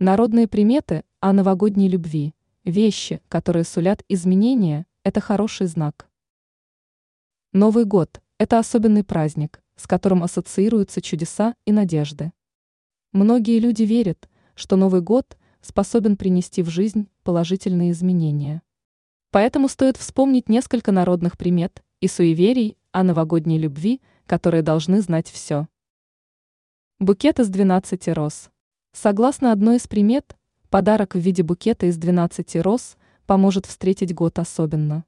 Народные приметы о новогодней любви, вещи, которые сулят изменения, это хороший знак. Новый год – это особенный праздник, с которым ассоциируются чудеса и надежды. Многие люди верят, что Новый год способен принести в жизнь положительные изменения. Поэтому стоит вспомнить несколько народных примет и суеверий о новогодней любви, которые должны знать все. Букет из 12 роз. Согласно одной из примет, подарок в виде букета из 12 роз поможет встретить год особенно.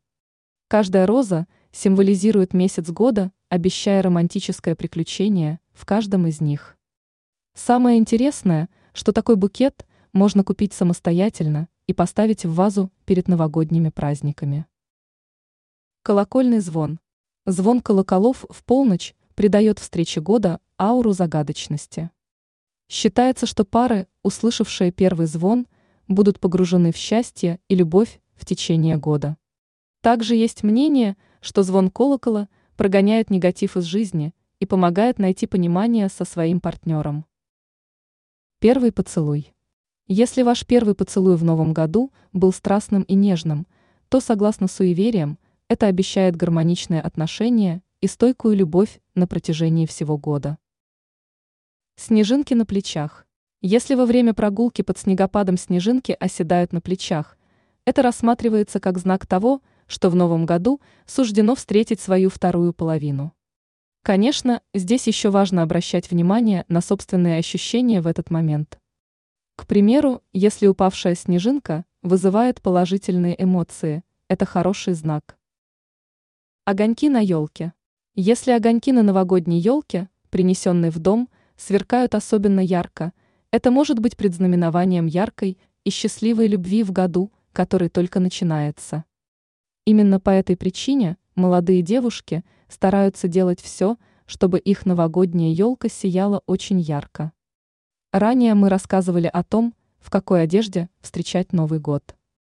Каждая роза символизирует месяц года, обещая романтическое приключение в каждом из них. Самое интересное, что такой букет можно купить самостоятельно и поставить в вазу перед новогодними праздниками. Колокольный звон. Звон колоколов в полночь придает встрече года ауру загадочности. Считается, что пары, услышавшие первый звон, будут погружены в счастье и любовь в течение года. Также есть мнение, что звон колокола прогоняет негатив из жизни и помогает найти понимание со своим партнером. Первый поцелуй. Если ваш первый поцелуй в новом году был страстным и нежным, то, согласно суевериям, это обещает гармоничные отношения и стойкую любовь на протяжении всего года. Снежинки на плечах. Если во время прогулки под снегопадом снежинки оседают на плечах, это рассматривается как знак того, что в новом году суждено встретить свою вторую половину. Конечно, здесь еще важно обращать внимание на собственные ощущения в этот момент. К примеру, если упавшая снежинка вызывает положительные эмоции, это хороший знак. Огоньки на елке. Если огоньки на новогодней елке, принесенные в дом – сверкают особенно ярко, это может быть предзнаменованием яркой и счастливой любви в году, который только начинается. Именно по этой причине молодые девушки стараются делать все, чтобы их новогодняя елка сияла очень ярко. Ранее мы рассказывали о том, в какой одежде встречать Новый год.